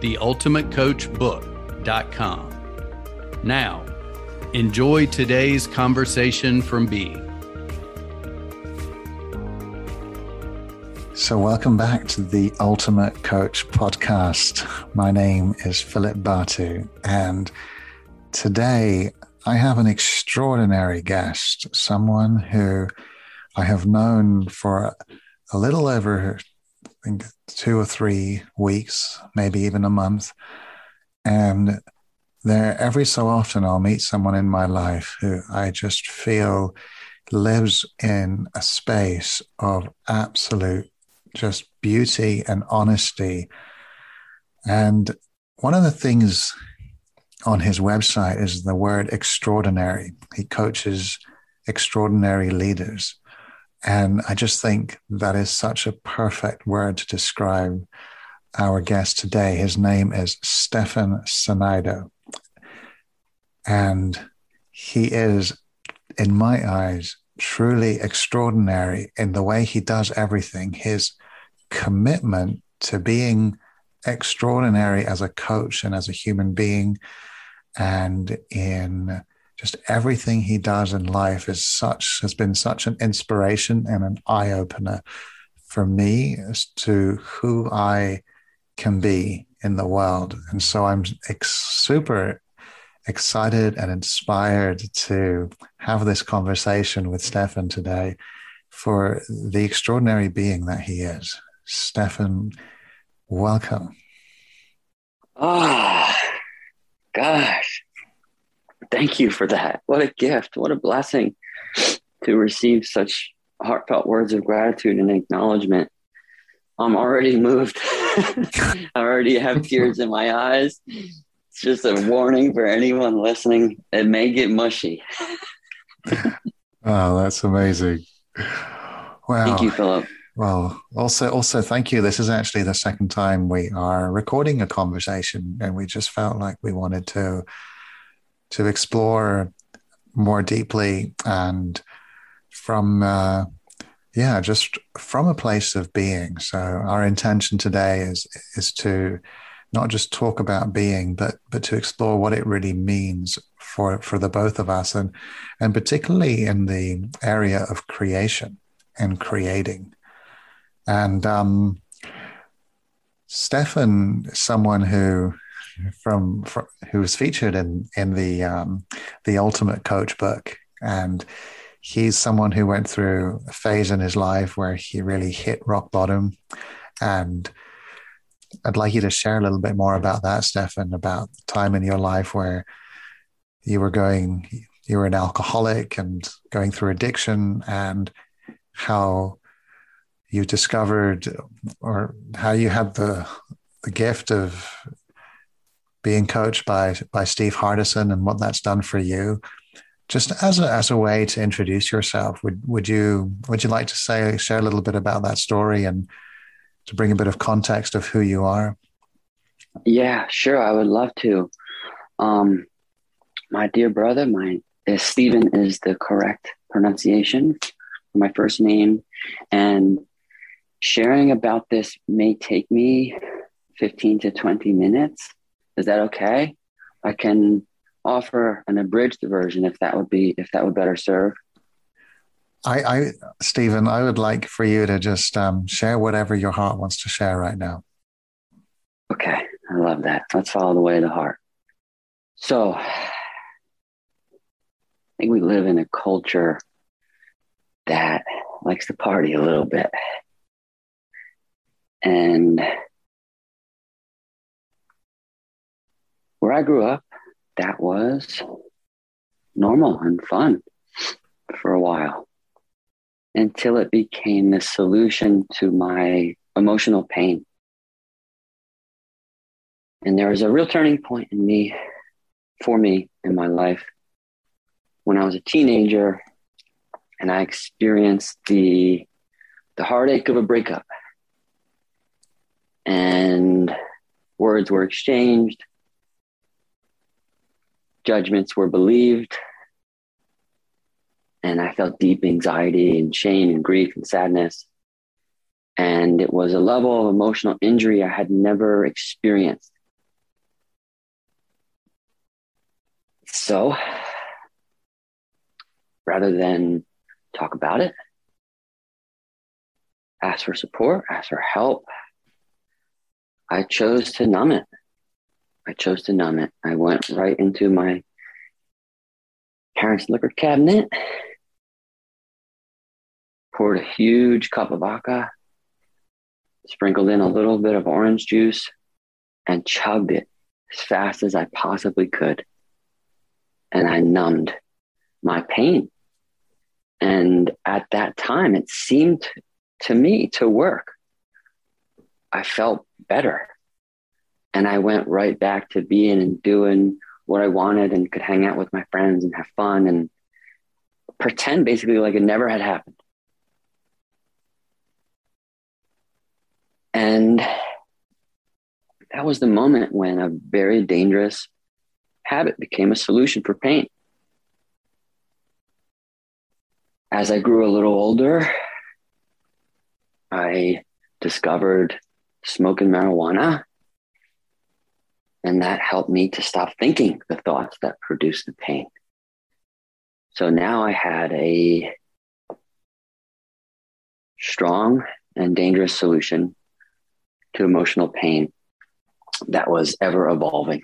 theultimatecoachbook.com. Now, enjoy today's conversation from B. So, welcome back to the Ultimate Coach podcast. My name is Philip Batu, and today I have an extraordinary guest, someone who I have known for a little over think two or three weeks, maybe even a month. And there, every so often, I'll meet someone in my life who I just feel lives in a space of absolute just beauty and honesty. And one of the things on his website is the word extraordinary. He coaches extraordinary leaders. And I just think that is such a perfect word to describe our guest today. His name is Stefan Sainato. And he is, in my eyes, truly extraordinary in the way he does everything. His commitment to being extraordinary as a coach and as a human being, and in just everything he does in life is such has been such an inspiration and an eye opener for me as to who I can be in the world. And so I'm ex- super excited and inspired to have this conversation with Stefan today for the extraordinary being that he is. Stefan, welcome. Ah, oh, gosh thank you for that. What a gift. What a blessing to receive such heartfelt words of gratitude and acknowledgement. I'm already moved. I already have tears in my eyes. It's just a warning for anyone listening. It may get mushy. oh, that's amazing. Wow. Thank you, Philip. Well, also, also, thank you. This is actually the second time we are recording a conversation, and we just felt like we wanted to to explore more deeply and from uh, yeah just from a place of being. So our intention today is is to not just talk about being but but to explore what it really means for for the both of us and and particularly in the area of creation and creating. And um Stefan someone who from, from who was featured in in the um, the Ultimate Coach book, and he's someone who went through a phase in his life where he really hit rock bottom, and I'd like you to share a little bit more about that, Stefan, about the time in your life where you were going, you were an alcoholic and going through addiction, and how you discovered or how you had the the gift of being coached by by Steve Hardison and what that's done for you. Just as a as a way to introduce yourself, would would you would you like to say share a little bit about that story and to bring a bit of context of who you are? Yeah, sure. I would love to. Um, my dear brother, my is Stephen is the correct pronunciation for my first name, and sharing about this may take me fifteen to twenty minutes is that okay? I can offer an abridged version if that would be if that would better serve. I, I Stephen, I would like for you to just um, share whatever your heart wants to share right now. Okay, I love that. Let's follow the way of the heart. So, I think we live in a culture that likes to party a little bit. And where I grew up, that was normal and fun for a while until it became the solution to my emotional pain. And there was a real turning point in me, for me, in my life when I was a teenager and I experienced the the heartache of a breakup. And words were exchanged, judgments were believed, and I felt deep anxiety and shame and grief and sadness. And it was a level of emotional injury I had never experienced. So rather than talk about it, ask for support, ask for help, I chose to numb it. I chose to numb it. I went right into my parents' liquor cabinet, poured a huge cup of vodka, sprinkled in a little bit of orange juice, and chugged it as fast as I possibly could. And I numbed my pain. And at that time, it seemed to me to work. I felt better. And I went right back to being and doing what I wanted and could hang out with my friends and have fun and pretend basically like it never had happened. And that was the moment when a very dangerous habit became a solution for pain. as I grew a little older, I discovered smoking marijuana. And that helped me to stop thinking the thoughts that produced the pain. So now I had a strong and dangerous solution to emotional pain that was ever evolving.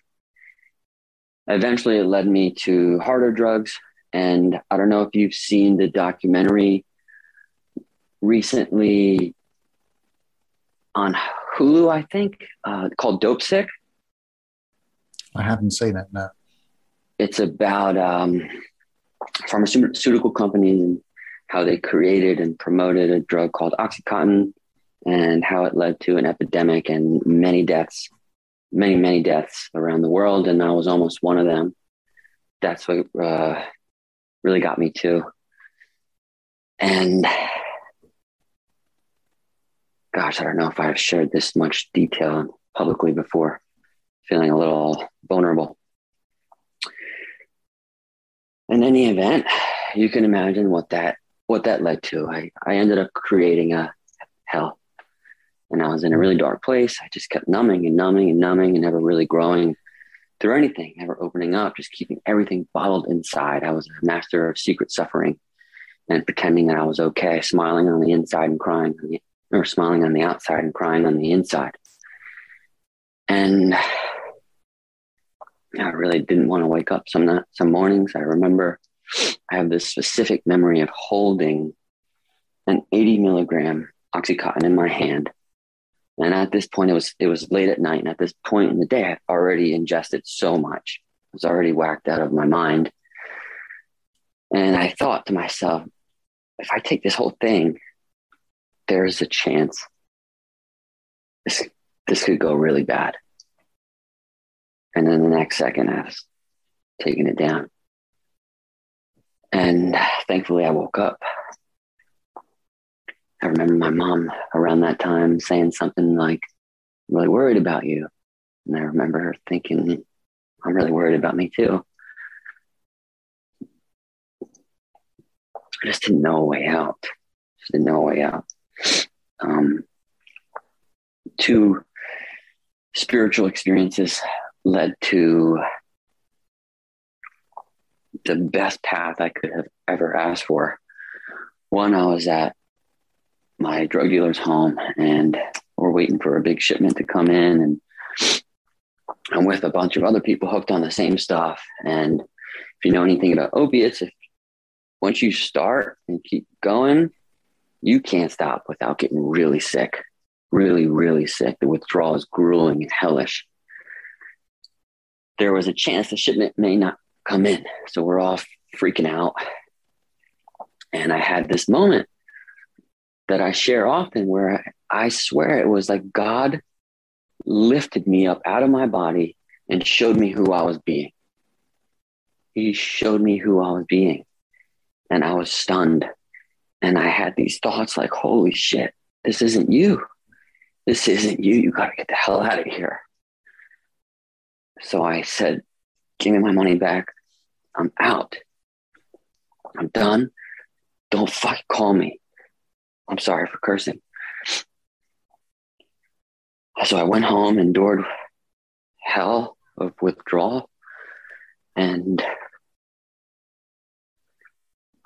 Eventually, it led me to harder drugs, and I don't know if you've seen the documentary recently on Hulu, I think, uh, called Dopesick. I haven't seen it, no. It's about um, pharmaceutical companies and how they created and promoted a drug called Oxycontin and how it led to an epidemic and many deaths, many, many deaths around the world. And I was almost one of them. That's what uh, really got me too. And gosh, I don't know if I've shared this much detail publicly before, feeling a little vulnerable. In any event, you can imagine what that what that led to. I, I ended up creating a hell. And I was in a really dark place. I just kept numbing and numbing and numbing and never really growing through anything, never opening up, just keeping everything bottled inside. I was a master of secret suffering and pretending that I was okay, smiling on the inside and crying or smiling on the outside and crying on the inside. And I really didn't want to wake up some some mornings. I remember I have this specific memory of holding an 80 milligram oxycontin in my hand and at this point, it was it was late at night, and at this point in the day, I already ingested so much. I was already whacked out of my mind. And I thought to myself, if I take this whole thing, there's a chance this this could go really bad. And then the next second, I was taking it down. And thankfully, I woke up I remember my mom around that time saying something like, I'm really worried about you. And I remember her thinking, I'm really worried about me too. I just didn't know a way out. Just didn't know a way out. Um, two spiritual experiences led to the best path I could have ever asked for. One, I was at my drug dealer's home and we're waiting for a big shipment to come in and I'm with a bunch of other people hooked on the same stuff. And if you know anything about opiates, if once you start and keep going, you can't stop without getting really sick, really, really sick. The withdrawal is grueling and hellish. There was a chance the shipment may not come in. So we're all freaking out. And I had this moment that I share often where I swear it was like God lifted me up out of my body and showed me who I was being. He showed me who I was being. And I was stunned. And I had these thoughts like, holy shit, this isn't you. This isn't you. You got to get the hell out of here. So I said, give me my money back. I'm out. I'm done. Don't fucking call me. I'm sorry for cursing. So I went home, endured hell of withdrawal, and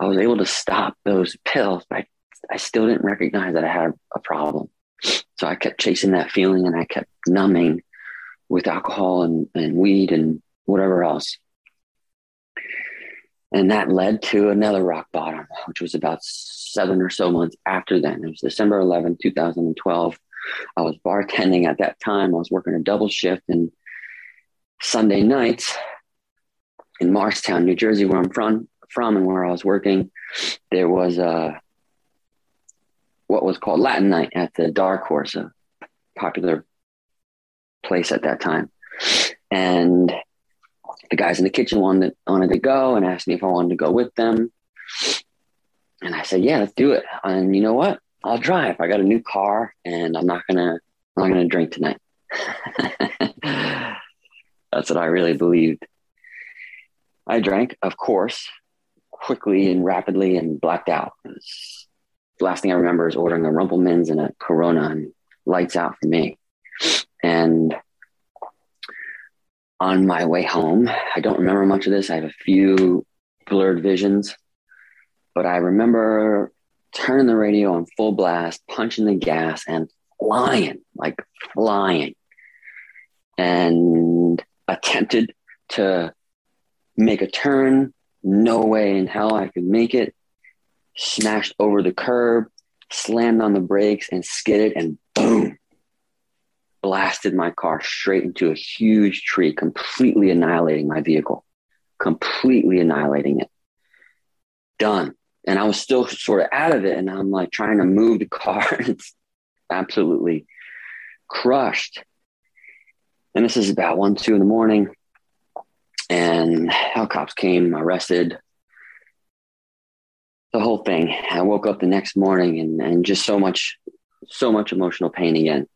I was able to stop those pills, but I, I still didn't recognize that I had a problem. So I kept chasing that feeling and I kept numbing with alcohol and, and weed and whatever else. And that led to another rock bottom, which was about seven or so months after then. It was December 11, 2012. I was bartending at that time. I was working a double shift and Sunday nights in Morristown, New Jersey, where I'm from, from and where I was working, there was a what was called Latin Night at the Dark Horse, a popular place at that time. And the guys in the kitchen wanted, wanted to go and asked me if I wanted to go with them. And I said, yeah, let's do it. And you know what? I'll drive. I got a new car and I'm not gonna I'm not gonna drink tonight. That's what I really believed. I drank, of course, quickly and rapidly and blacked out. the last thing I remember is ordering a Rumple Minze and a Corona and lights out for me. And on my way home. I don't remember much of this. I have a few blurred visions, but I remember turning the radio on full blast, punching the gas, and flying like flying, and attempted to make a turn. No way in hell I could make it. Smashed over the curb, slammed on the brakes, and skidded, and boom, blasted my car straight into a huge tree, completely annihilating my vehicle, completely annihilating it. Done. And I was still sort of out of it. And I'm like trying to move the car. it's absolutely crushed. And this is about one, two in the morning. And hell cops came, arrested the whole thing. I woke up the next morning and, and just so much, so much emotional pain again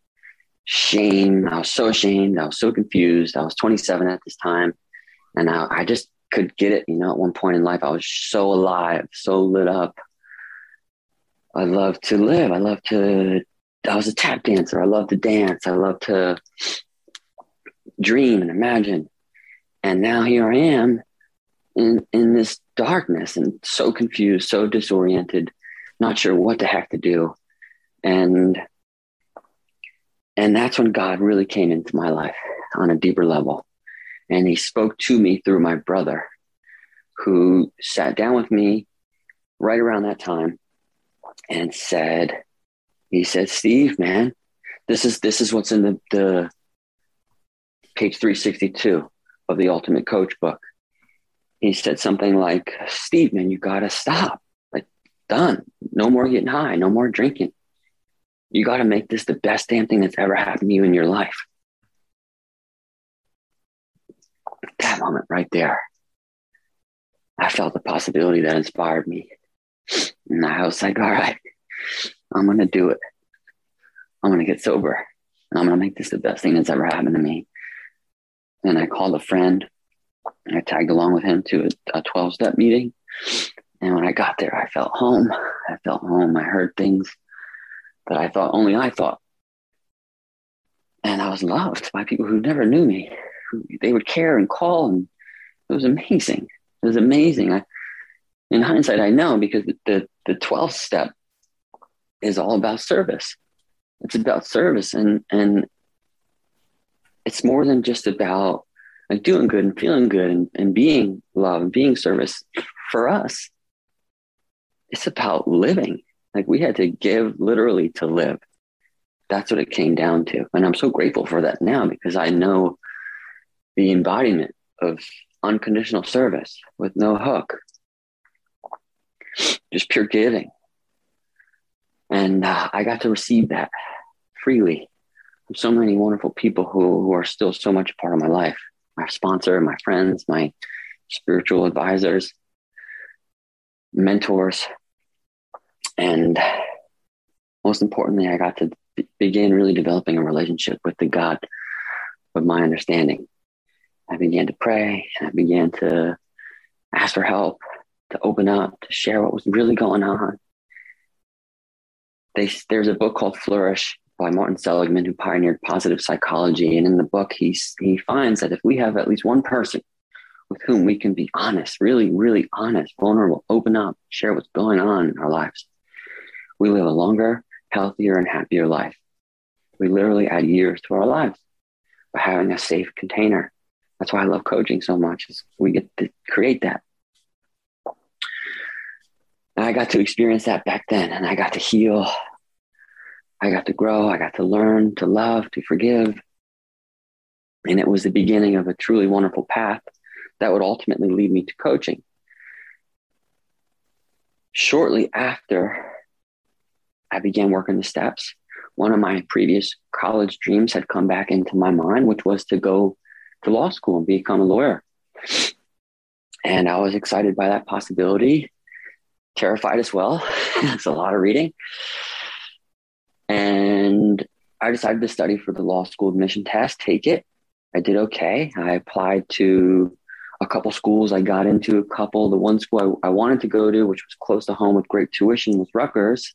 shame. I was so ashamed. I was so confused. I was 27 at this time. And I, I just could get it. You know, at one point in life, I was so alive, so lit up. I love to live. I love to, I was a tap dancer. I love to dance. I love to dream and imagine. And now here I am in, in this darkness and so confused, so disoriented, not sure what the heck to do. And and that's when God really came into my life on a deeper level. And he spoke to me through my brother, who sat down with me right around that time and said, he said, Steve, man, this is this is what's in the, the page 362 of the Ultimate Coach book. He said something like, Steve, man, you gotta stop. Like, done. No more getting high, no more drinking. You got to make this the best damn thing that's ever happened to you in your life. That moment right there, I felt the possibility that inspired me. And I was like, all right, I'm going to do it. I'm going to get sober. And I'm going to make this the best thing that's ever happened to me. And I called a friend. I tagged along with him to a 12 step meeting. And when I got there, I felt home. I felt home. I heard things that I thought only I thought. And I was loved by people who never knew me. They would care and call, and it was amazing. It was amazing. I, in hindsight, I know because the the twelfth step is all about service. It's about service, and and it's more than just about like doing good and feeling good and, and being love and being service for us. It's about living like we had to give literally to live. That's what it came down to. And I'm so grateful for that now because I know the embodiment of unconditional service with no hook, just pure giving. And uh, I got to receive that freely from so many wonderful people who, who are still so much a part of my life my sponsor, my friends, my spiritual advisors, mentors. And most importantly, I got to b- begin really developing a relationship with the God of my understanding. I began to pray and I began to ask for help, to open up, to share what was really going on. They, there's a book called Flourish by Martin Seligman, who pioneered positive psychology. And in the book, he, he finds that if we have at least one person with whom we can be honest, really, really honest, vulnerable, open up, share what's going on in our lives, we live a longer, healthier, and happier life. We literally add years to our lives by having a safe container. That's why I love coaching so much, is we get to create that. And I got to experience that back then, and I got to heal I got to grow, I got to learn, to love, to forgive. And it was the beginning of a truly wonderful path that would ultimately lead me to coaching. Shortly after I began working the steps, one of my previous college dreams had come back into my mind, which was to go to law school and become a lawyer. And I was excited by that possibility, terrified as well. it's a lot of reading. And I decided to study for the law school admission test, take it. I did okay. I applied to a couple schools. I got into a couple. The one school I, I wanted to go to, which was close to home with great tuition, was Rutgers.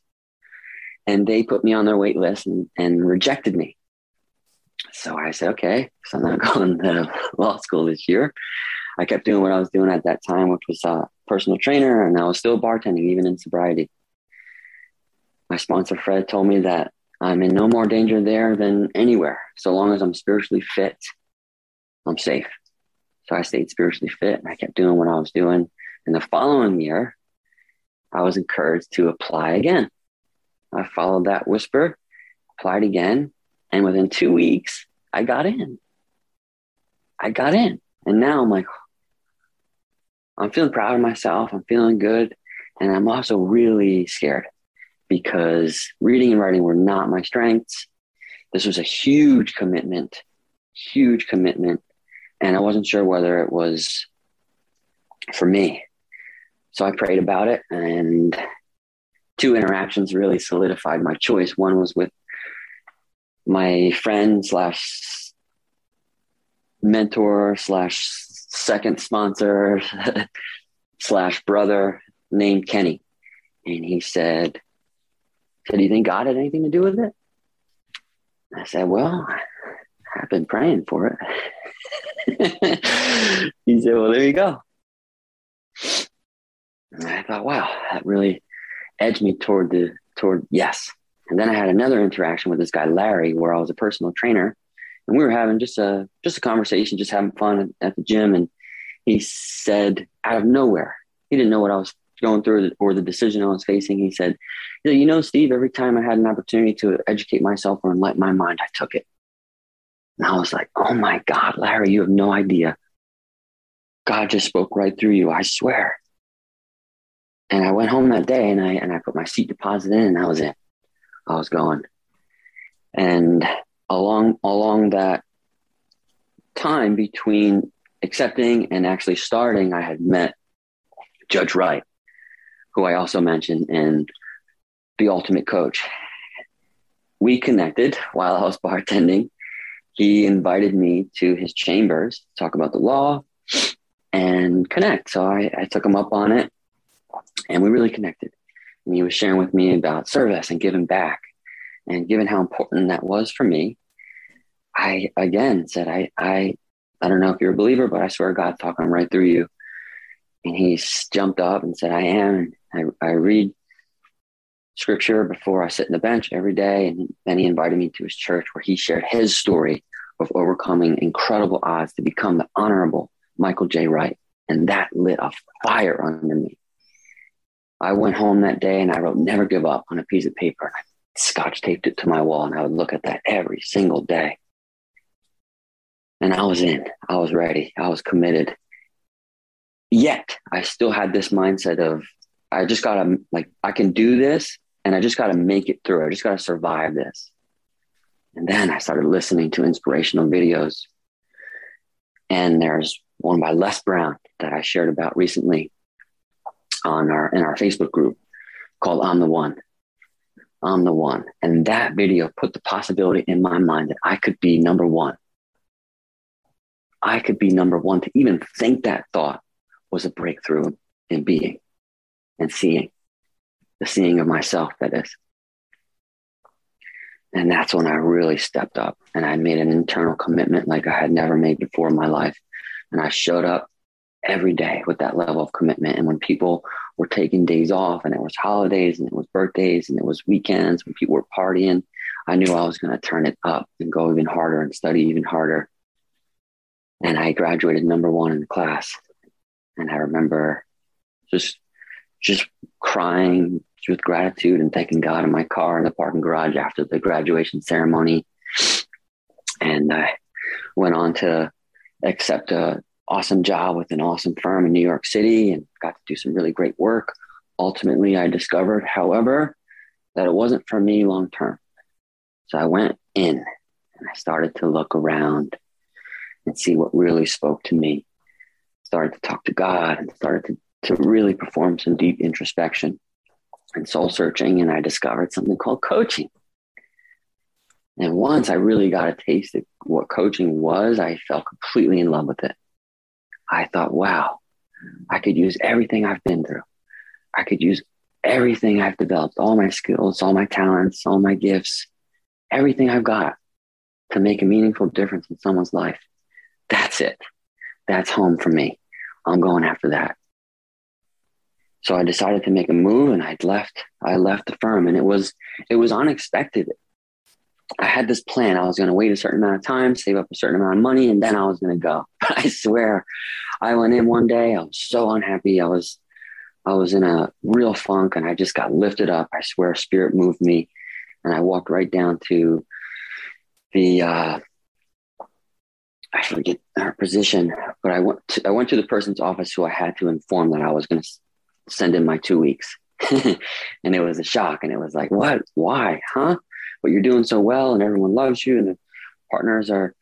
And they put me on their wait list and, and rejected me. So I said, okay, so I'm not going to law school this year. I kept doing what I was doing at that time, which was a personal trainer, and I was still bartending, even in sobriety my sponsor Fred told me that I'm in no more danger there than anywhere. So long as I'm spiritually fit, I'm safe. So I stayed spiritually fit and I kept doing what I was doing. And the following year, I was encouraged to apply again. I followed that whisper, applied again, and within two weeks, I got in. I got in. And now I'm like, I'm feeling proud of myself. I'm feeling good. And I'm also really scared because reading and writing were not my strengths. This was a huge commitment, huge commitment. And I wasn't sure whether it was for me. So I prayed about it, and two interactions really solidified my choice. One was with my friend slash mentor slash second sponsor slash brother named Kenny. And he said, said, Do you think God had anything to do with it? I said, Well, I've been praying for it. he said, Well, there you go. And I thought, wow, that really edged me toward the toward yes. And then I had another interaction with this guy Larry, where I was a personal trainer, and we were having just a just a conversation, just having fun at the gym. And he said, out of nowhere, he didn't know what I was going through or the decision I was facing, he said, You know, Steve, every time I had an opportunity to educate myself or enlighten my mind, I took it. And I was like, Oh my God, Larry, you have no idea. God just spoke right through you, I swear. And I went home that day and I and I put my seat deposit in and that was it. I was gone. And along along that time between accepting and actually starting, I had met Judge Wright who I also mentioned in The Ultimate Coach. We connected while I was bartending. He invited me to his chambers to talk about the law and connect. So I, I took him up on it and we really connected. And he was sharing with me about service and giving back. And given how important that was for me, I again said, I, I, I don't know if you're a believer, but I swear God's talking right through you. And he jumped up and said, I am. I, I read scripture before I sit in the bench every day. And then he invited me to his church where he shared his story of overcoming incredible odds to become the honorable Michael J. Wright. And that lit a fire under me. I went home that day and I wrote never give up on a piece of paper. And I scotch taped it to my wall and I would look at that every single day. And I was in, I was ready, I was committed. Yet I still had this mindset of I just gotta like I can do this and I just gotta make it through. I just gotta survive this. And then I started listening to inspirational videos. And there's one by Les Brown that I shared about recently on our in our Facebook group called I'm the One. I'm the one. And that video put the possibility in my mind that I could be number one. I could be number one. To even think that thought was a breakthrough in being and seeing, the seeing of myself, that is. And that's when I really stepped up and I made an internal commitment like I had never made before in my life. And I showed up every day with that level of commitment. And when people were taking days off and it was holidays and it was birthdays and it was weekends when people were partying, I knew I was going to turn it up and go even harder and study even harder. And I graduated number one in the class. And I remember just just crying with gratitude and thanking God in my car in the parking garage after the graduation ceremony. And I went on to accept a awesome job with an awesome firm in New York City and got to do some really great work. Ultimately, I discovered, however, that it wasn't for me long term. So I went in and I started to look around and see what really spoke to me. Started to talk to God and started to, to really perform some deep introspection and soul searching. And I discovered something called coaching. And once I really got a taste of what coaching was, I fell completely in love with it. I thought, wow, I could use everything I've been through. I could use everything I've developed, all my skills, all my talents, all my gifts, everything I've got to make a meaningful difference in someone's life. That's it. That's home for me. I'm going after that. So I decided to make a move and I left I left the firm and it was it was unexpected. I had this plan. I was going to wait a certain amount of time, save up a certain amount of money, and then I was going to go. But I swear, I went in one day. I was so unhappy. I was, I was in a real funk, and I just got lifted up. I swear, spirit moved me, and I walked right down to the. Uh, I forget her position, but I went. To, I went to the person's office who I had to inform that I was going to send in my two weeks, and it was a shock. And it was like, what? Why? Huh? But you're doing so well and everyone loves you and the partners are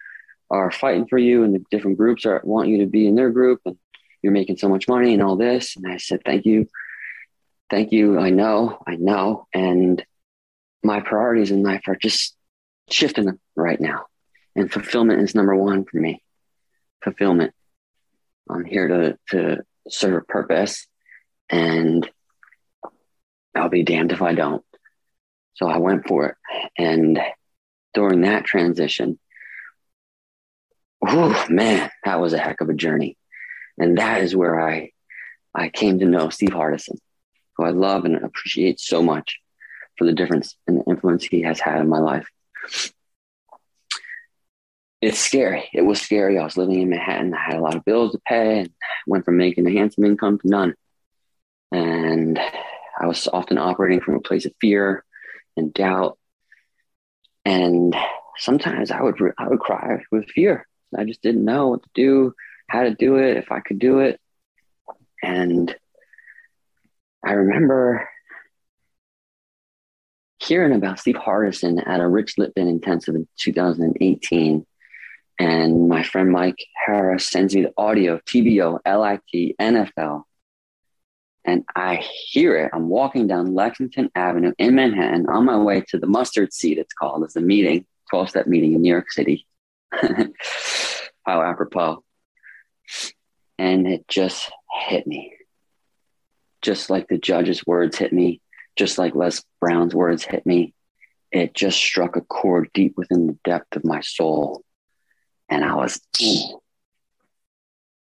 are fighting for you and the different groups are want you to be in their group and you're making so much money and all this. And i said thank you. Thank you. I know i know. And my priorities in life are just shifting right now. And fulfillment is number one for me. Fulfillment. I'm here to to serve a purpose and i'll be damned if i don't so I went for it. And during that transition, oh man, that was a heck of a journey. And that is where I I came to know Steve Hardison, who I love and appreciate so much for the difference and the influence he has had in my life. It's scary. It was scary. I was living in Manhattan. I had a lot of bills to pay and went from making a handsome income to none. And I was often operating from a place of fear and doubt. And sometimes I would I would cry with fear. I just didn't know what to do, how to do it, if I could do it. And I remember hearing about Steve Hardison at a Rich Litvin intensive in 2018. And my friend Mike Harris sends me the audio, TBO, LIT, NFL and I hear it. I'm walking down Lexington Avenue in Manhattan on my way to the mustard seed, it's called. It's a meeting, 12 step meeting in New York City. How apropos. And it just hit me. Just like the judge's words hit me, just like Les Brown's words hit me. It just struck a chord deep within the depth of my soul. And I was,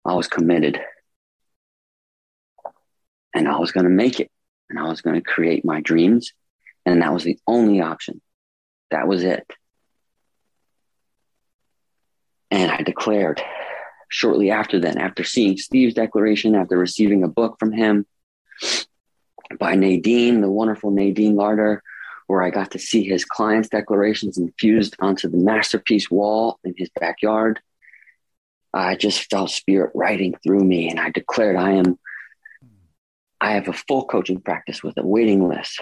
I was committed and I was going to make it and I was going to create my dreams. And that was the only option. That was it. And I declared shortly after then, after seeing Steve's declaration, after receiving a book from him by Nadine, the wonderful Nadine Larder, where I got to see his clients' declarations infused onto the masterpiece wall in his backyard. I just felt spirit writing through me, and I declared, I am I have a full coaching practice with a waiting list.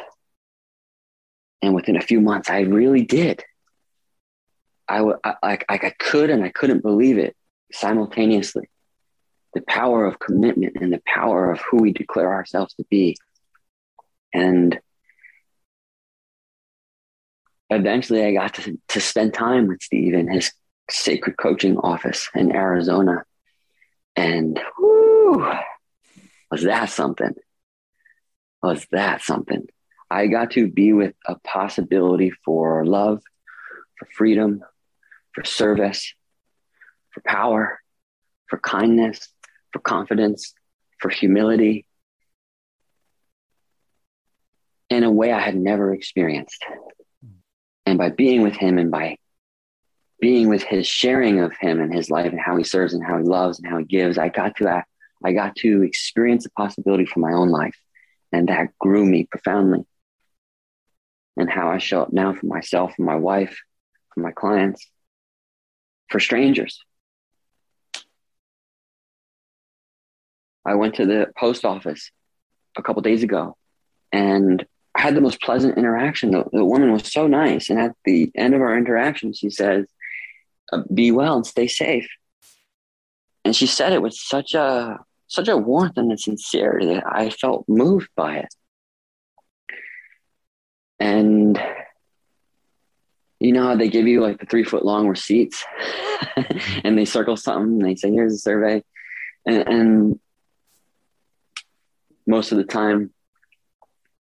And within a few months, I really did. I I, I could and I couldn't believe it simultaneously. The power of commitment and the power of who we declare ourselves to be. And eventually I got to, to spend time with Steve in his sacred coaching office in Arizona. And whoo, was that something? Was that something? I got to be with a possibility for love, for freedom, for service, for power, for kindness, for confidence, for humility in a way I had never experienced. And by being with him and by being with his sharing of him and his life and how he serves and how he loves and how he gives, I got to act, I got to experience the possibility for my own life. And that grew me profoundly. And how I show up now for myself, for my wife, for my clients, for strangers. I went to the post office a couple days ago and I had the most pleasant interaction. The, the, woman was so nice. And at the end of our interaction, she says, uh, Be well and stay safe. And she said it with such a such a warmth and a sincerity that I felt moved by it. And you know how they give you like the three foot long receipts and they circle something and they say, here's a survey. And, and most of the time,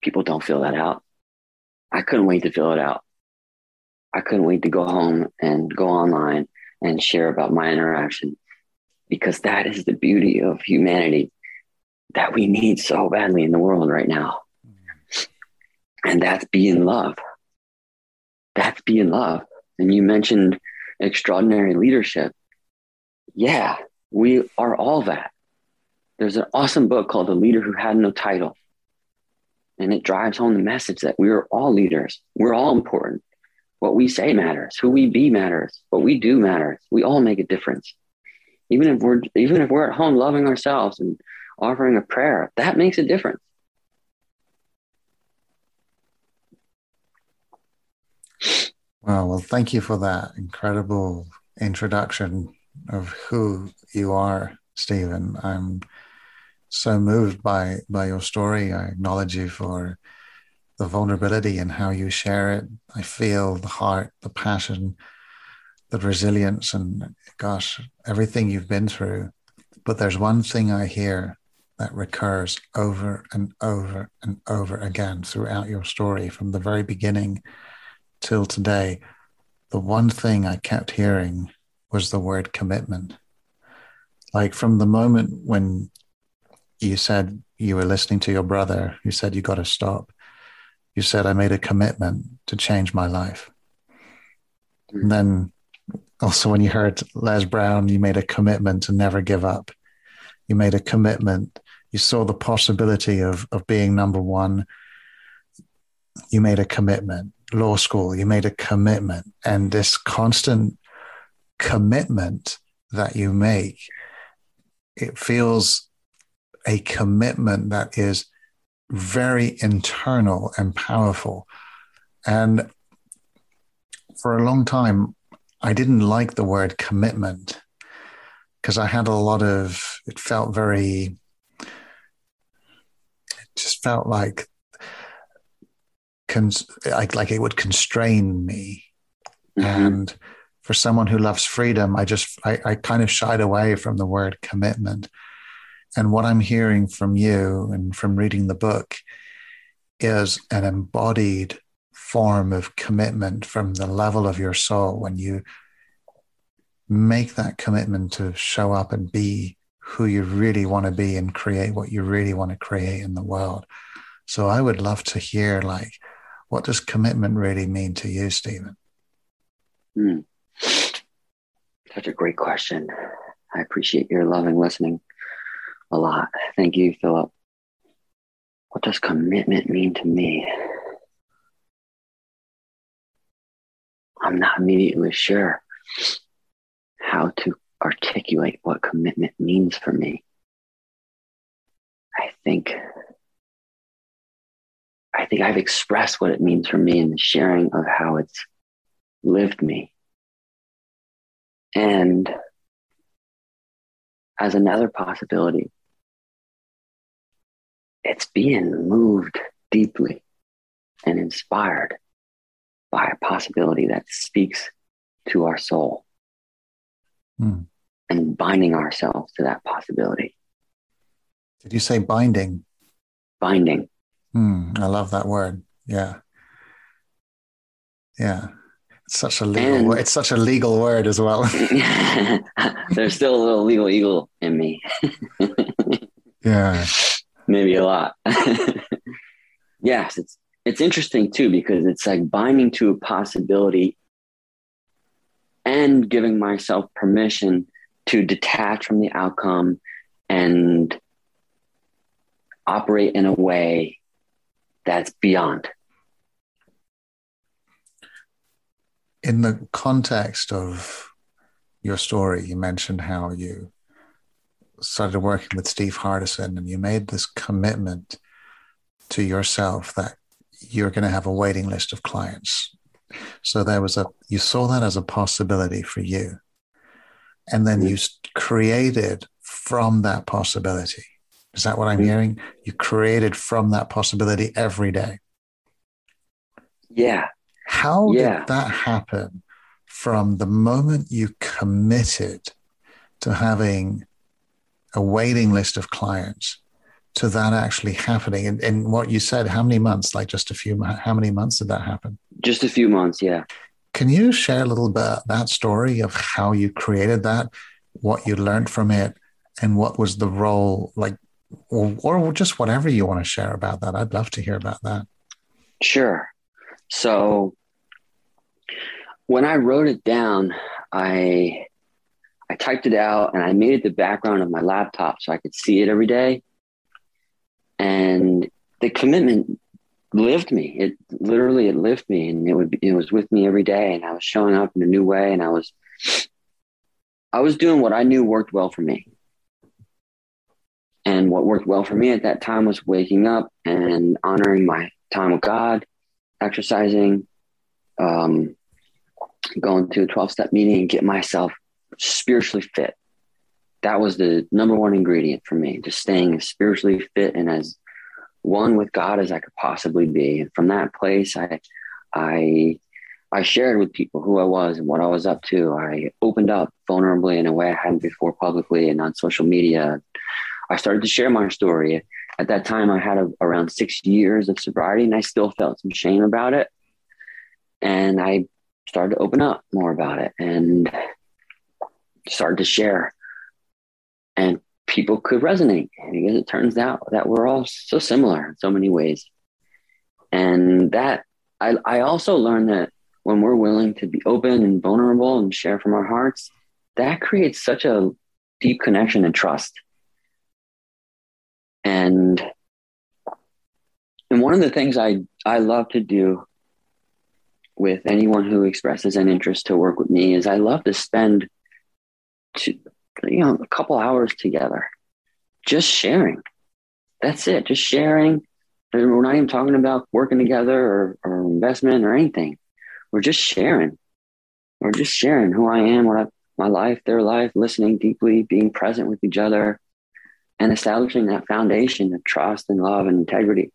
people don't fill that out. I couldn't wait to fill it out. I couldn't wait to go home and go online and share about my interaction because that is the beauty of humanity that we need so badly in the world right now. And that's being love. That's being love. And you mentioned extraordinary leadership. Yeah, we are all that. There's an awesome book called The Leader Who Had No Title and it drives home the message that we are all leaders. We're all important. What we say matters. Who we be matters. What we do matters. We all make a difference. Even if we're even if we're at home loving ourselves and offering a prayer, that makes a difference. Wow. Well, thank you for that incredible introduction of who you are, Stephen. I'm so moved by by your story. I acknowledge you for the vulnerability and how you share it. I feel the heart, the passion, the resilience, and gosh, everything you've been through. But there's one thing I hear that recurs over and over and over again throughout your story from the very beginning till today. The one thing I kept hearing was the word commitment. Like from the moment when you said you were listening to your brother you said you got to stop. You said I made a commitment to change my life. And then also when you heard Les Brown, you made a commitment to never give up. You made a commitment. You saw the possibility of of being number one. You made a commitment. Law school, you made a commitment. And this constant commitment that you make, it feels a commitment that is very internal and powerful. And for a long time, I didn't like the word commitment because I had a lot of, it felt very, it just felt like, cons- like, like it would constrain me. Mm-hmm. And for someone who loves freedom, I just, I, I kind of shied away from the word commitment. And what I'm hearing from you and from reading the book is an embodied form of commitment from the level of your soul when you make that commitment to show up and be who you really want to be and create what you really want to create in the world. So I would love to hear like what does commitment really mean to you, Stephen? Mm. Such a great question. I appreciate your loving listening a lot. Thank you, Philip. What does commitment mean to me? I'm not immediately sure how to articulate what commitment means for me. I think I think I've expressed what it means for me in the sharing of how it's lived me And as another possibility, it's being moved deeply and inspired by a possibility that speaks to our soul Hmm. and binding ourselves to that possibility. Did you say binding? Binding. Hmm. I love that word. Yeah. Yeah. It's such a legal And- word. It's such a legal word as well. There's still a little legal eagle in me, yeah. maybe a lot. yes, it's it's interesting too because it's like binding to a possibility and giving myself permission to detach from the outcome and operate in a way that's beyond. In the context of your story, you mentioned how you started working with Steve Hardison and you made this commitment to yourself that you're going to have a waiting list of clients. So there was a, you saw that as a possibility for you. And then you created from that possibility. Is that what I'm hearing? You created from that possibility every day. Yeah. How Yeah. did that happen from the moment you committed to having a waiting list of clients to that actually happening? And, and what you said, how many months? Like just a few, how many months did that happen? Just a few months. Yeah. Can you share a little bit that story of how you created that, what you learned from it, and what was the role like, or, or just whatever you want to share about that? I'd love to hear about that. Sure. So when I wrote it down, I I typed it out and I made it the background of my laptop so I could see it every day. And the commitment lived me. It literally it lived me and it would it was with me every day and I was showing up in a new way and I was I was doing what I knew worked well for me. And what worked well for me at that time was waking up and honoring my time with God, exercising, um, going to a 12 step meeting and get myself spiritually fit. That was the number one ingredient for me, just staying as spiritually fit and as one with God as I could possibly be. And from that place, I, I, I shared with people who I was and what I was up to. I opened up vulnerably in a way I hadn't before publicly and on social media. I started to share my story. At that time, I had a, around six years of sobriety and I still felt some shame about it. And I started to open up more about it and started to share. And people could resonate because it turns out that we're all so similar in so many ways. And that I, I also learned that when we're willing to be open and vulnerable and share from our hearts, that creates such a deep connection and trust. And and one of the things I, I love to do with anyone who expresses an interest to work with me is I love to spend you know a couple hours together. Just sharing. That's it. Just sharing. And we're not even talking about working together or, or investment or anything. We're just sharing. We're just sharing who i am what I, my life their life listening deeply being present with each other and establishing that foundation of trust and love and integrity.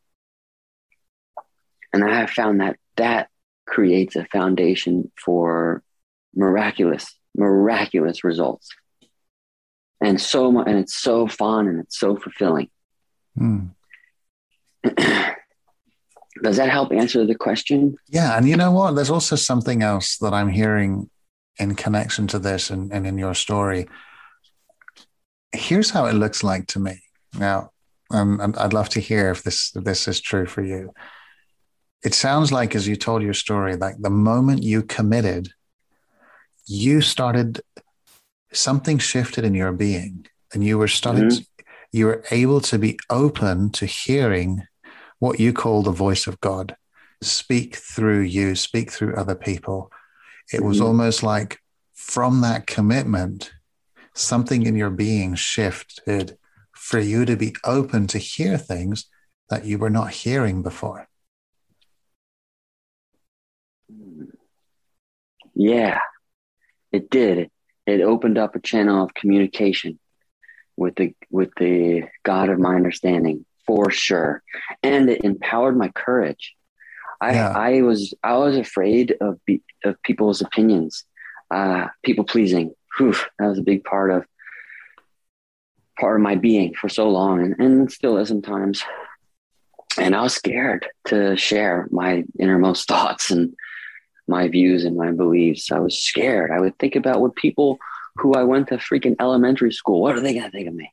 And i have found that that creates a foundation for miraculous miraculous results and so much and it's so fun and it's so fulfilling Hmm. does that help answer the question Yeah, and you know what? There's also something else that I'm hearing in connection to this and, and in your story. Here's how it looks like to me. Now, um, and I'd love to hear if this if this is true for you. It sounds like, as you told your story, like the moment you committed, you started something shifted in your being, and you were starting. Mhm. To, you were able to be open to hearing what you call the voice of God speak through you, speak through other people. It was Mhm. almost like from that commitment, something in your being shifted for you to be open to hear things that you were not hearing before. yeah it did it opened up a channel of communication with the with the God of my understanding for sure, and it empowered my courage. I yeah. I was I was afraid of be, of people's opinions, uh, people pleasing. Whew, that was a big part of part of my being for so long, and, and still is sometimes. And I was scared to share my innermost thoughts and my views and my beliefs. I was scared. I would think about what people who I went to freaking elementary school, what are they going to think of me?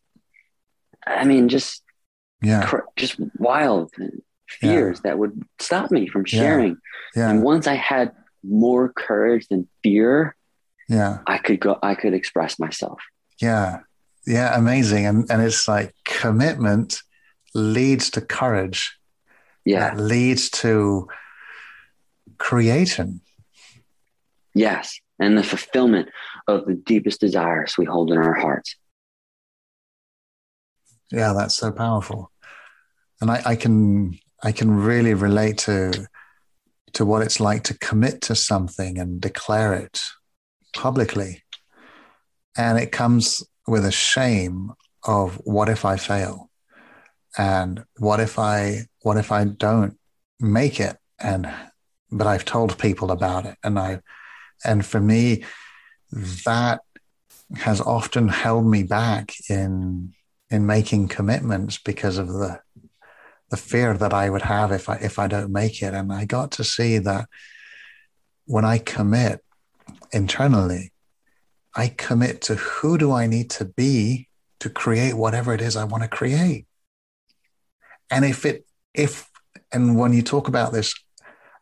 I mean, just, yeah, cr- just wild fears yeah. that would stop me from sharing. Yeah. yeah. And once I had more courage than fear, yeah, I could go, I could express myself. Yeah. Yeah. Amazing. And, and it's like commitment leads to courage. Yeah. leads to creation. Yes. And the fulfillment of the deepest desires we hold in our hearts. Yeah, that's so powerful. And I, I can I can really relate to to what it's like to commit to something and declare it publicly. And it comes with a shame of what if I fail? And what if I what if I don't make it? And but I've told people about it. And I and for me, that has often held me back in in making commitments because of the the fear that I would have if I if I don't make it. And I got to see that when I commit internally, I commit to who do I need to be to create whatever it is I want to create. And if it if and when you talk about this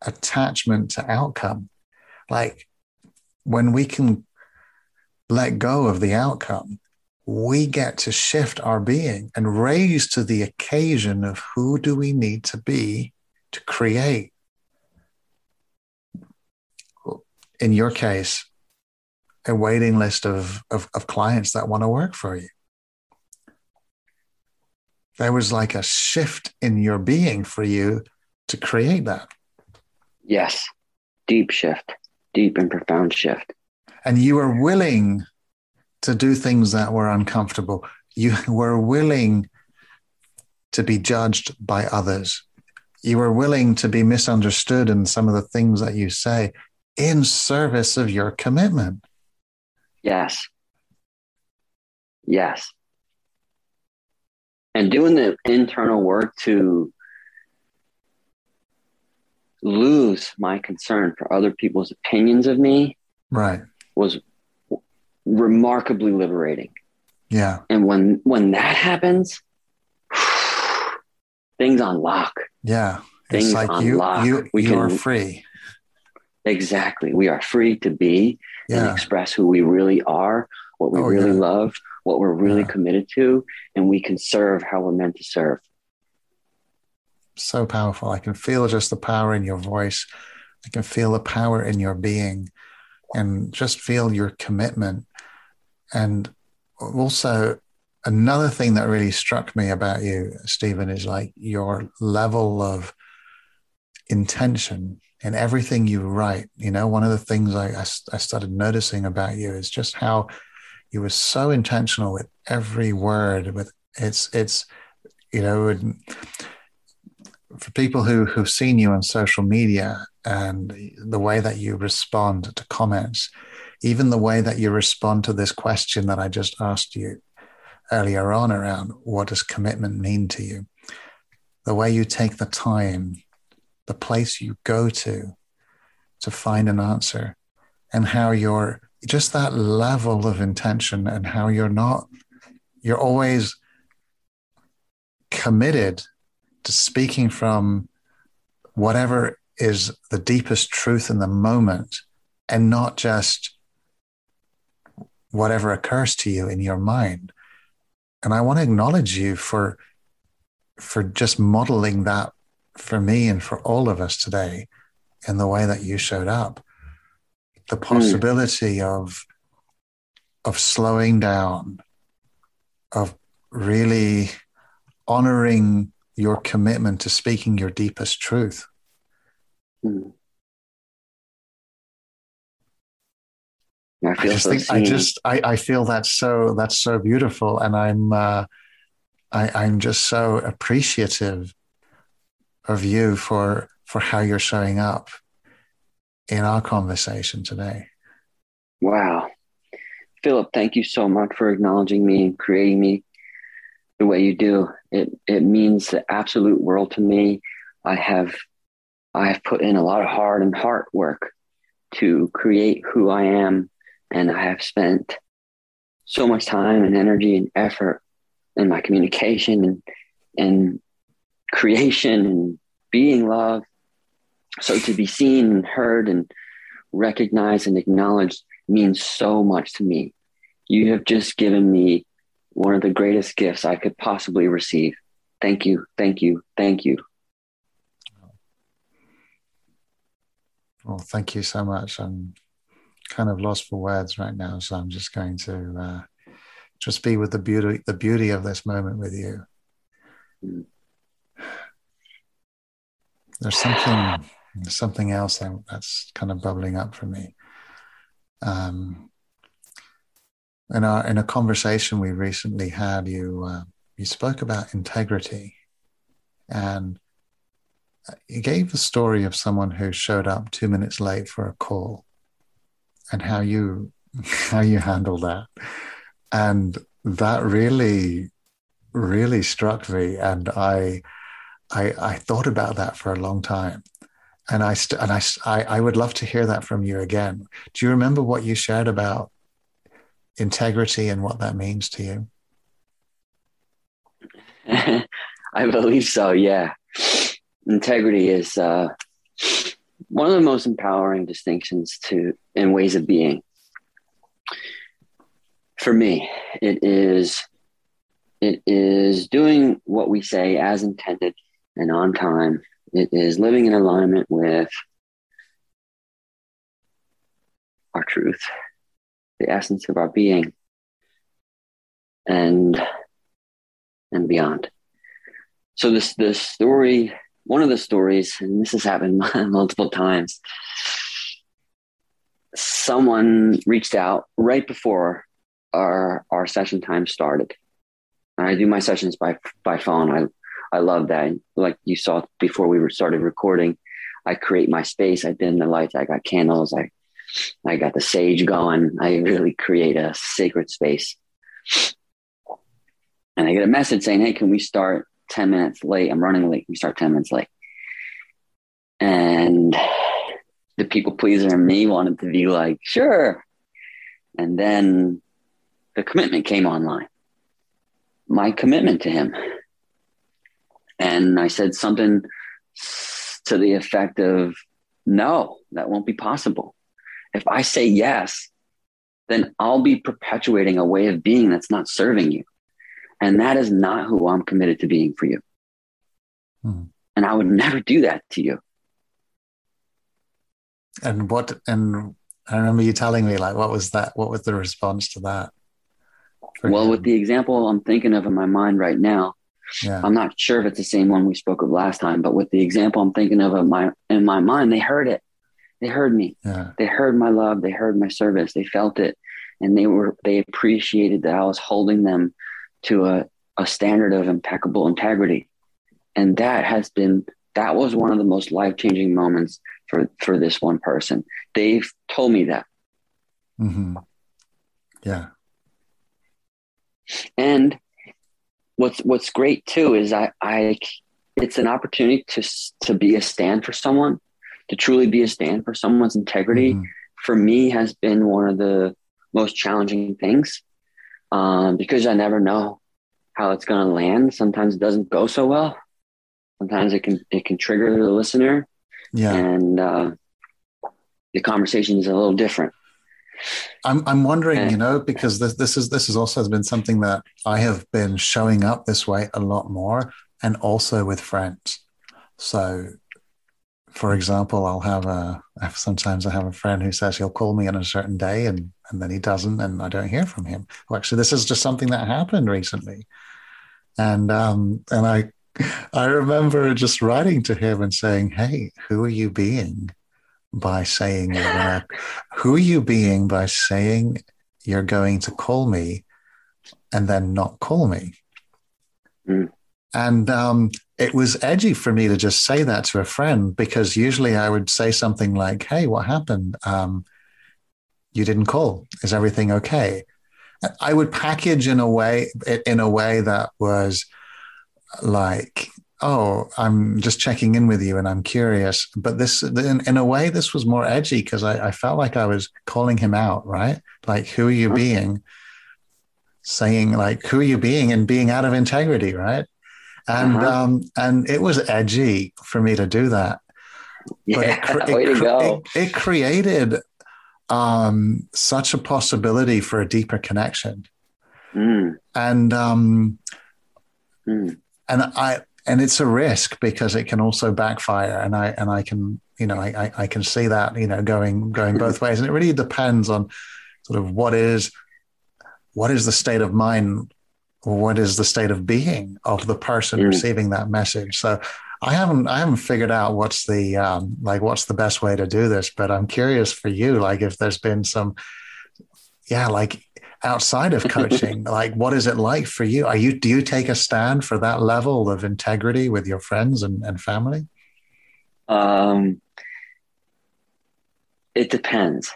attachment to outcome, like when we can let go of the outcome, we get to shift our being and raise to the occasion of who do we need to be to create. In your case, a waiting list of, of, of clients that want to work for you. There was like a shift in your being for you to create that. Yes, deep shift, deep and profound shift and you were willing to do things that were uncomfortable. You were willing to be judged by others. You were willing to be misunderstood in some of the things that you say in service of your commitment. Yes. Yes. And doing the internal work to lose my concern for other people's opinions of me. Right was remarkably liberating. Yeah. And when when that happens, things unlock. Yeah. Things it's like unlock. you you we you are free. Exactly. We are free to be yeah. and express who we really are, what we oh, really yeah. love, what we're really yeah. committed to, and we can serve how we're meant to serve. So powerful. I can feel just the power in your voice. I can feel the power in your being and just feel your commitment. And also, another thing that really struck me about you, Stephen, is like your level of intention in everything you write. You know, one of the things I, I, started noticing about you is just how you were so intentional with every word. With it's it's you know for people who who've seen you on social media and the way that you respond to comments, even the way that you respond to this question that I just asked you earlier on around what does commitment mean to you, the way you take the time, the place you go to to find an answer, and how you're just that level of intention and how you're not, you're always committed to speaking from whatever is the deepest truth in the moment and not just whatever occurs to you in your mind. And I want to acknowledge you for for just modeling that for me and for all of us today in the way that you showed up. The hmm. possibility mm. of of slowing down, of really honoring your commitment to speaking your deepest truth. Mm. I feel I just so think I just I, I feel that's so that's so beautiful, and I'm uh, I, I'm just so appreciative of you for for how you're showing up in our conversation today. Wow. Philip, thank you so much for acknowledging me and creating me the way you do. It it means the absolute world to me. I have I have put in a lot of hard and heart work to create who I am and I have spent so much time and energy and effort in my communication and and creation and being love. So to be seen and heard and recognized and acknowledged means so much to me. You have just given me one of the greatest gifts I could possibly receive. Thank you, thank you, thank you. Well, thank you so much. I'm kind of lost for words right now, so I'm just going to uh, just be with the beauty the beauty of this moment with you. There's something something else that's kind of bubbling up for me. Um, in our in a conversation we recently had, you uh, you spoke about integrity, and you gave the story of someone who showed up two minutes late for a call, and how you how you handle that, and that really really struck me, and I I, I thought about that for a long time, and I st- and I, I I would love to hear that from you again. Do you remember what you shared about integrity and what that means to you? I believe so, yeah. Integrity is uh, one of the most empowering distinctions to in ways of being. For me, it is it is doing what we say as intended and on time. It is living in alignment with our truth, the essence of our being, and and beyond. So this this story, one of the stories, and this has happened multiple times. Someone reached out right before our our session time started. I do my sessions by by phone. I I love that. Like you saw before we started recording, I create my space. I dim the lights. I got candles. I I got the sage going. I really create a sacred space. And I get a message saying, "Hey, can we start ten minutes late? I'm running late. Can we start ten minutes late?" And the people pleaser in me wanted to be like, "Sure." And then the commitment came online. My commitment to him and I said something to the effect of, no, that won't be possible. If I say yes, then I'll be perpetuating a way of being that's not serving you. And that is not who I'm committed to being for you. Hmm. And I would never do that to you. And what, and I remember you telling me, like, what was that? What was the response to that? Well, him? with the example I'm thinking of in my mind right now, yeah. I'm not sure if it's the same one we spoke of last time, but with the example I'm thinking of in my in my mind, they heard it. They heard me. Yeah. They heard my love. They heard my service. They felt it, and they were they appreciated that I was holding them to a, a standard of impeccable integrity, and that has been that was one of the most life changing moments for for this one person. They've told me that. Mm-hmm. Yeah. And what's what's great too is I, I it's an opportunity to to be a stand for someone, to truly be a stand for someone's integrity. Mm-hmm. For me, has been one of the most challenging things um, because I never know how it's going to land. Sometimes it doesn't go so well. Sometimes it can it can trigger the listener, yeah, and uh, the conversation is a little different. I'm I'm wondering, you know, because this this is this has also has been something that I have been showing up this way a lot more, and also with friends. So, for example, I'll have a sometimes I have a friend who says he'll call me on a certain day, and and then he doesn't, and I don't hear from him. Well, actually, this is just something that happened recently, and um and I I remember just writing to him and saying, "Hey, who are you being?" by saying you're gonna, who are you being by saying you're going to call me and then not call me? Mm. And um, it was edgy for me to just say that to a friend because usually I would say something like, Hey, what happened? Um, you didn't call. Is everything okay? I would package in a way, in a way that was like, oh, I'm just checking in with you and I'm curious. But this, in, in a way, this was more edgy because I, I, felt like I was calling him out, right? Like, who are you being? Saying, like, who are you being and being out of integrity, right? And uh-huh. um, and it was edgy for me to do that. Yeah, but it, way it, to go. It, it created um, such a possibility for a deeper connection. Mm. And um, mm. and I and it's a risk because it can also backfire and i and i can you know i i can see that you know going going both ways and it really depends on sort of what is what is the state of mind what is the state of being of the person mm. receiving that message? So i haven't i haven't figured out what's the um like what's the best way to do this but i'm curious for you like if there's been some yeah like outside of coaching like what is it like for you? Are you do you take a stand for that level of integrity with your friends and, and family? Um it depends.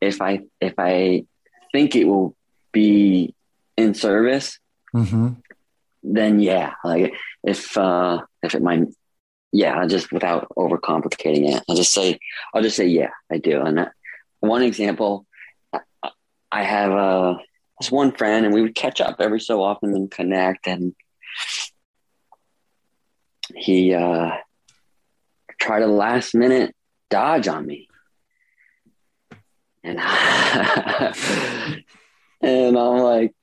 If i if i think it will be in service mm-hmm. then yeah like if uh if it might yeah just without overcomplicating it i'll just say i'll just say yeah i do and that, one example I have uh, this one friend, and we would catch up every so often and connect. And he uh, tried a last minute dodge on me, and I, and I'm like,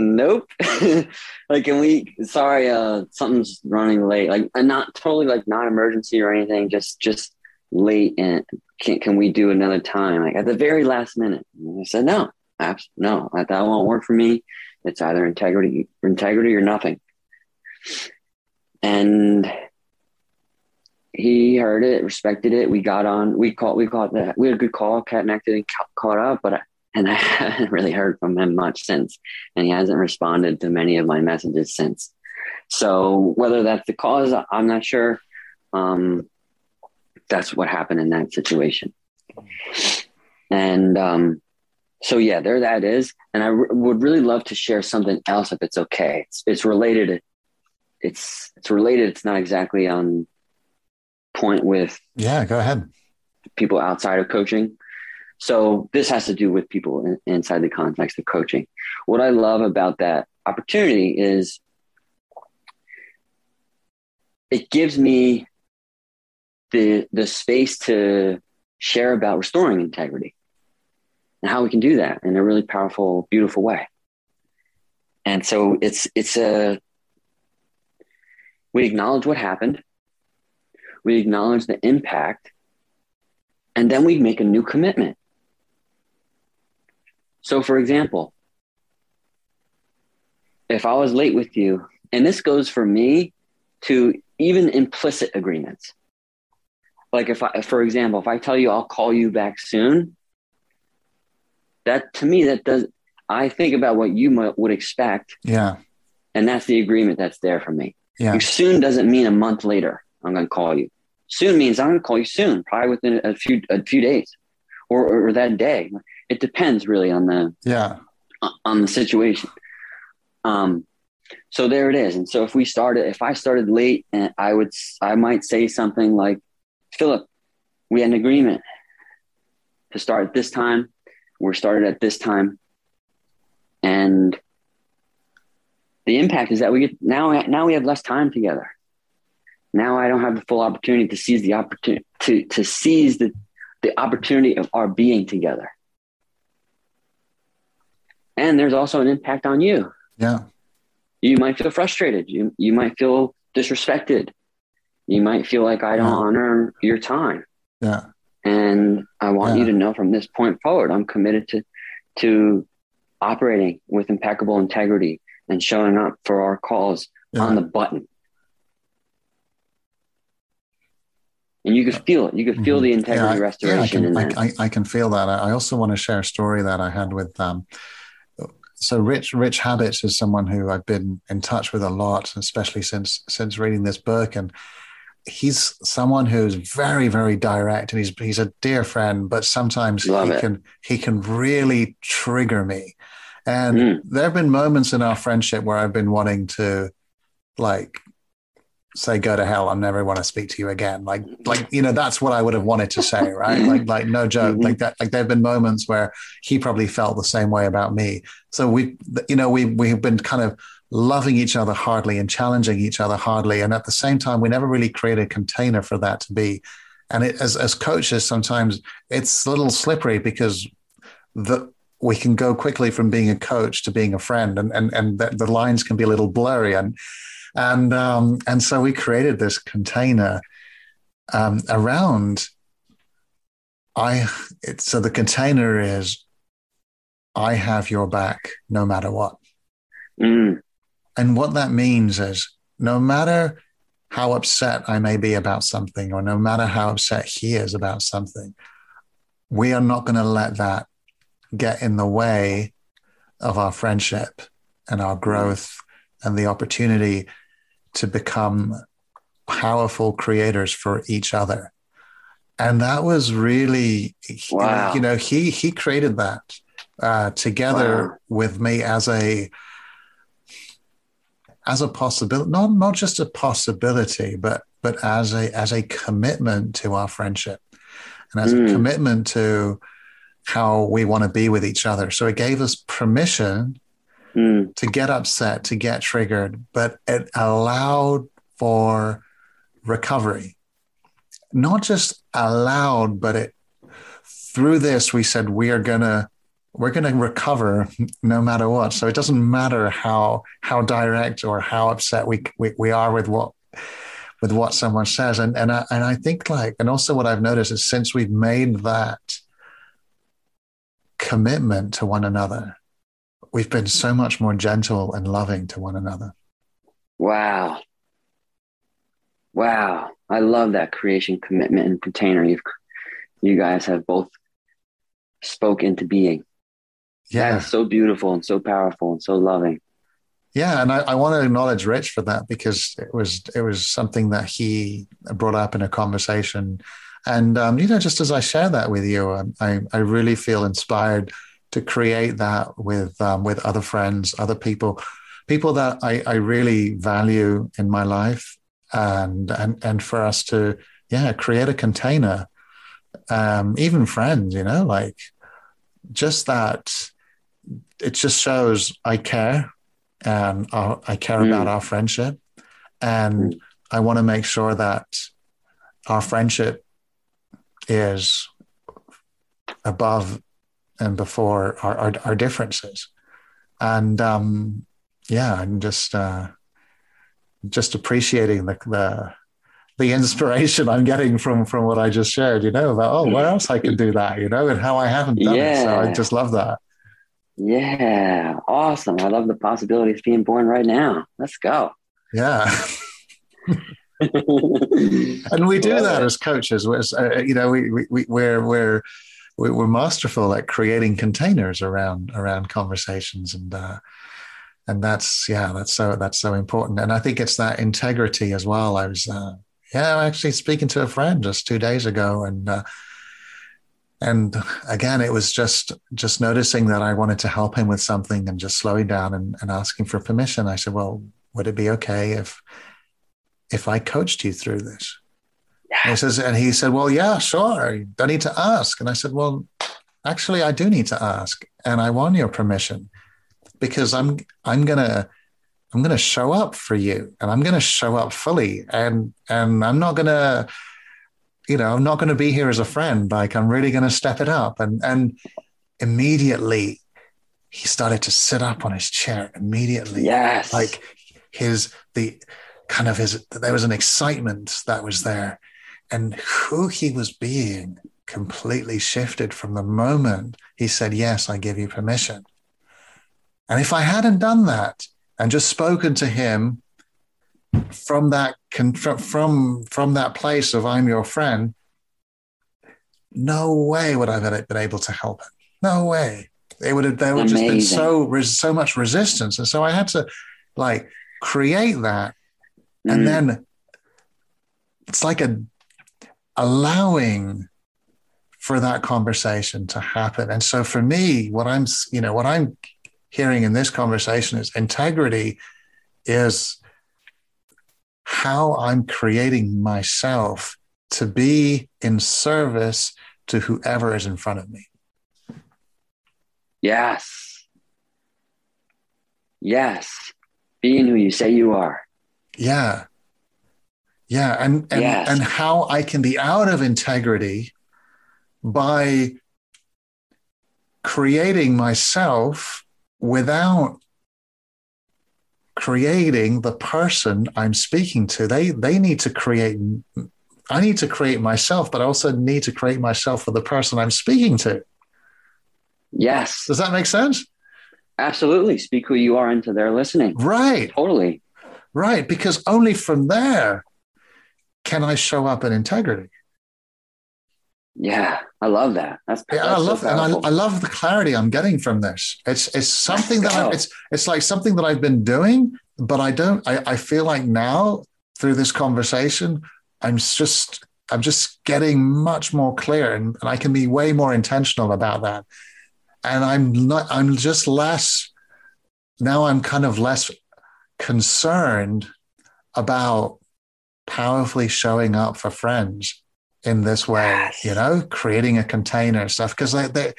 nope. like, can we? Sorry, uh, something's running late. Like, and not totally like not emergency or anything. Just just late and can, can we do another time? Like at the very last minute. And I said, no, abs- no, that, that won't work for me. It's either integrity, integrity or nothing. And he heard it, respected it. We got on, we caught, we caught that. We had a good call, connected and caught up, but I, and I haven't really heard from him much since. And he hasn't responded to many of my messages since. So whether that's the cause, I'm not sure. Um, that's what happened in that situation. And um, so, yeah, there that is. And I r- would really love to share something else if it's okay. It's, it's related. It's it's related. It's not exactly on point with. Yeah, go ahead. People outside of coaching. So this has to do with people in, inside the context of coaching. What I love about that opportunity is it gives me the the space to share about restoring integrity and how we can do that in a really powerful, beautiful way. And so it's it's a we acknowledge what happened, we acknowledge the impact, and then we make a new commitment. So, for example, if I was late with you, and this goes for me to even implicit agreements like if I, for example, if I tell you I'll call you back soon, that to me that does. I think about what you might, would expect. Yeah. And that's the agreement that's there for me. Yeah. soon doesn't mean a month later. I'm going to call you. Soon means I'm going to call you soon, probably within a few a few days, or or that day. It depends really on the yeah on the situation. Um, so there it is. And so if we started, if I started late, and I would, I might say something like, Philip, we had an agreement to start at this time. We're started at this time. And the impact is that we get now, now we have less time together. Now I don't have the full opportunity to seize the opportunity to, to seize the, the opportunity of our being together. And there's also an impact on you. Yeah. You might feel frustrated. You, you might feel disrespected you might feel like I don't yeah. honor your time. Yeah. And I want yeah. you to know from this point forward, I'm committed to to operating with impeccable integrity and showing up for our calls yeah. on the button. and you could feel it. You could feel Mhm. the integrity Yeah, restoration in yeah, I can, I, I, I can feel that. I I also want to share a story that I had with. Um, so Rich Rich Habits is someone who I've been in touch with a lot, especially since since reading this book, and he's someone who's very very direct, and he's he's a dear friend, but sometimes Love he it. can he can really trigger me, and Mm. there have been moments in our friendship where I've been wanting to, like say go to hell i never want to speak to you again. Like like you know that's what i would have wanted to say right? Like like no joke. Mhm. like that like there have been moments where he probably felt the same way about me. So we you know we we've been kind of loving each other hardly and challenging each other hardly. And at the same time we never really created a container for that to be. And it, as as coaches sometimes it's a little slippery because the we can go quickly from being a coach to being a friend and and and the, the lines can be a little blurry. And and um, and so we created this container um, around. I it, so the container is I have your back no matter what, Mm, and what that means is no matter how upset I may be about something, or no matter how upset he is about something, we are not going to let that get in the way of our friendship and our growth and the opportunity to become powerful creators for each other. And that was really, Wow. you know, he he created that uh, together Wow. with me as a as a possibility, not not just a possibility, but but as a as a commitment to our friendship and as Mm. a commitment to how we want to be with each other. So it gave us permission mm, to get upset, to get triggered, but it allowed for recovery. Not just allowed, but it through this we said we are gonna we're gonna recover no matter what. So it doesn't matter how how direct or how upset we we, we are with what with what someone says. And and I and I think like and also what I've noticed is since we've made that commitment to one another, we've been so much more gentle and loving to one another. wow. Wow. I love that creation, commitment, and container. You've, you guys have both spoke into being. Yeah. So beautiful and so powerful and so loving. Yeah, and I, I want to acknowledge Rich for that because it was it was something that he brought up in a conversation, and um, you know, just as I share that with you, um, I I really feel inspired to create that with um, with other friends, other people, people that I, I really value in my life, and and and for us to yeah create a container, um, even friends, you know, like just that. It just shows I care and our, I care Mm. about our friendship, and I want to make sure that our friendship is above and before our, our, our differences. And um, yeah, I'm just uh, just appreciating the, the the inspiration I'm getting from from what I just shared. You know about oh, where else I can do that. You know, and how I haven't done it. So I just love that. Yeah. Awesome. I love the possibility of being born right now. Let's go. Yeah. and we do that as coaches. We're, uh, you know, we, we, we, we're, we're, we- we're masterful at creating containers around, around conversations. And, uh, and that's, yeah, that's so, that's so important. And I think it's that integrity as well. I was, uh, yeah, actually speaking to a friend just two days ago and, uh, and again, it was just just noticing that I wanted to help him with something and just slowing down and, and asking for permission. I said, "Well, would it be okay if if I coached you through this?" And he says, and he said, "Well, yeah, sure. You don't need to ask." And I said, "Well, actually, I do need to ask, and I want your permission because I'm I'm gonna I'm gonna show up for you, and I'm gonna show up fully, and and I'm not gonna." You know, I'm not going to be here as a friend. Like, I'm really going to step it up. And and immediately, he started to sit up on his chair. Immediately, Yes. like his the kind of his there was an excitement that was there and who he was being completely shifted from the moment he said yes i give you permission and if i hadn't done that and just spoken to him from that from from that place of I'm your friend, no way would I have been able to help it. No way. It would have there would just been so so much resistance, and so I had to like create that, mm. and then it's like a allowing for that conversation to happen. And so for me, what I'm you know what I'm hearing in this conversation is integrity is how I'm creating myself to be in service to whoever is in front of me. Yes. Yes. Being who you say you are. Yeah. Yeah. And and, yes. and how I can be out of integrity by creating myself without creating the person I'm speaking to. They they need to create I need to create myself, but I also need to create myself for the person I'm speaking to. Yes. Does that make sense? Absolutely. Speak who you are into their listening. Right. Totally. Right. Because only from there can I show up in integrity. Yeah, I love that. That's, yeah, that's I love so and I, I, love the clarity I'm getting from this. It's it's something that I, it's it's like something that I've been doing, but I don't. I, I feel like now through this conversation, I'm just I'm just getting much more clear, and, and I can be way more intentional about that. And I'm not. I'm just less now. I'm kind of less concerned about powerfully showing up for friends in this way, yes. you know, creating a container and stuff. Because they, they,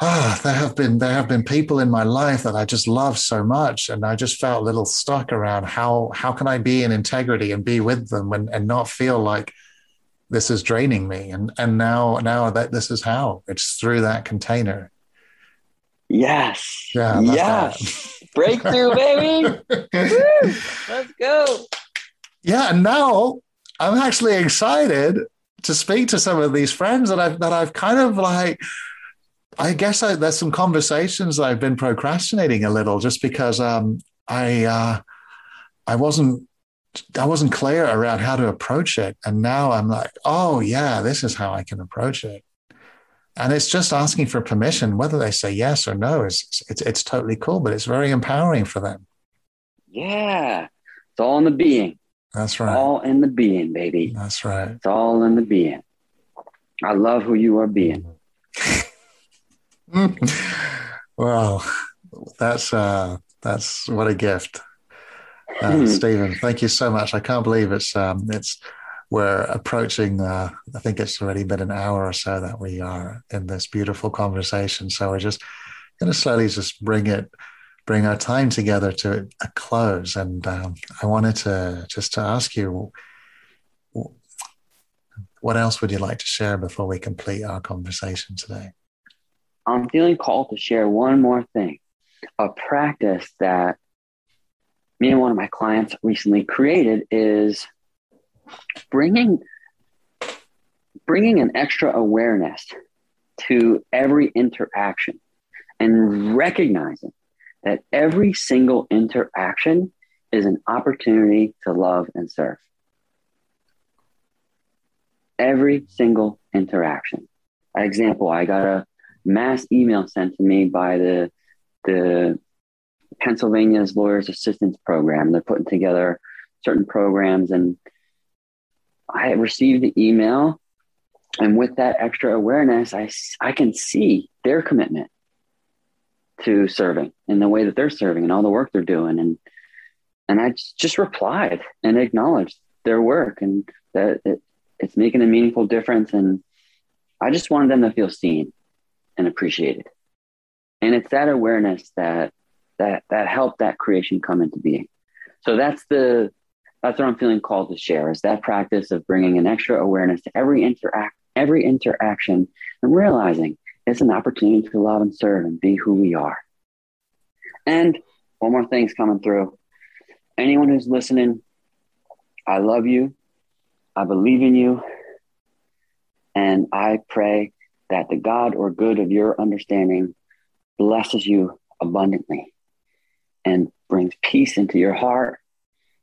ah, oh, there have been there have been people in my life that I just love so much, and I just felt a little stuck around how how can I be in integrity and be with them and and not feel like this is draining me. And and now now that this is how it's through that container. Yes. Yeah. Yes. Breakthrough, baby. Let's go. Yeah, and now I'm actually excited to speak to some of these friends that I've that I've kind of like. I guess I, there's some conversations I've been procrastinating a little, just because um, I uh, I wasn't I wasn't clear around how to approach it, and now I'm like, oh yeah, this is how I can approach it. And it's just asking for permission, whether they say yes or no is it's it's totally cool, but it's very empowering for them. Yeah, it's all in the being. That's right. All in the being, baby. That's right. It's all in the being. I love who you are being. well, that's uh that's what a gift. Uh, Stephen, thank you so much. I can't believe it's um it's we're approaching uh, I think it's already been an hour or so that we are in this beautiful conversation. So we're just gonna slowly just bring it bring our time together to a close. And um, I wanted to just to ask you, what else would you like to share before we complete our conversation today? I'm feeling called to share one more thing, a practice that me and one of my clients recently created is bringing bringing an extra awareness to every interaction and recognizing that every single interaction is an opportunity to love and serve. Every single interaction. Example, I got a mass email sent to me by the the Pennsylvania's Lawyers Assistance Program. They're putting together certain programs, and I received the email. And with that extra awareness, I, I can see their commitment to serving in the way that they're serving and all the work they're doing. And and I just replied and acknowledged their work and that it, it's making a meaningful difference. And I just wanted them to feel seen and appreciated. And it's that awareness that that that helped that creation come into being. So that's the that's what I'm feeling called to share is that practice of bringing an extra awareness to every interact every interaction and realizing it's an opportunity to love and serve and be who we are. And one more thing's coming through. Anyone who's listening, I love you. I believe in you. And I pray that the God or good of your understanding blesses you abundantly and brings peace into your heart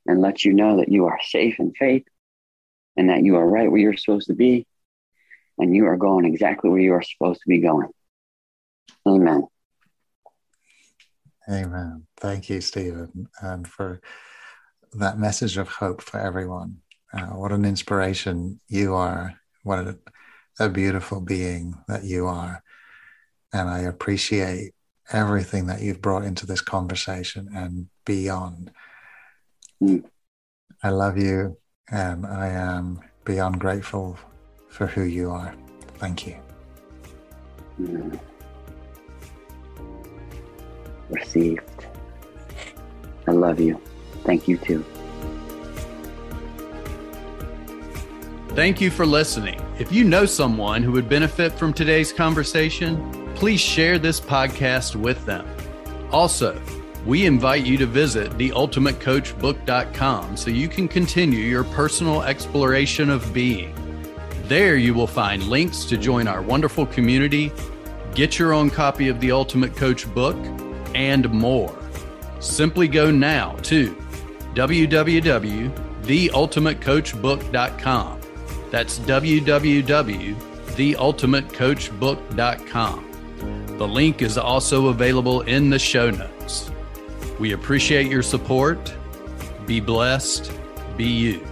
and lets you know that you are safe in faith and that you are right where you're supposed to be and you are going exactly where you are supposed to be going. Amen. Amen. Thank you, Stephen, and for that message of hope for everyone. Uh, what an inspiration you are. What a, a beautiful being that you are. And I appreciate everything that you've brought into this conversation and beyond. Mm. I love you, and I am beyond grateful for who you are. Thank you. Mm. Received. I love you. Thank you too. Thank you for listening. If you know someone who would benefit from today's conversation, please share this podcast with them. Also, we invite you to visit theultimatecoachbook.com so you can continue your personal exploration of being. There you will find links to join our wonderful community, get your own copy of the Ultimate Coach book, and more. Simply go now to www.theultimatecoachbook.com that's www.theultimatecoachbook.com. The link is also available in the show notes. We appreciate your support. Be blessed. Be you.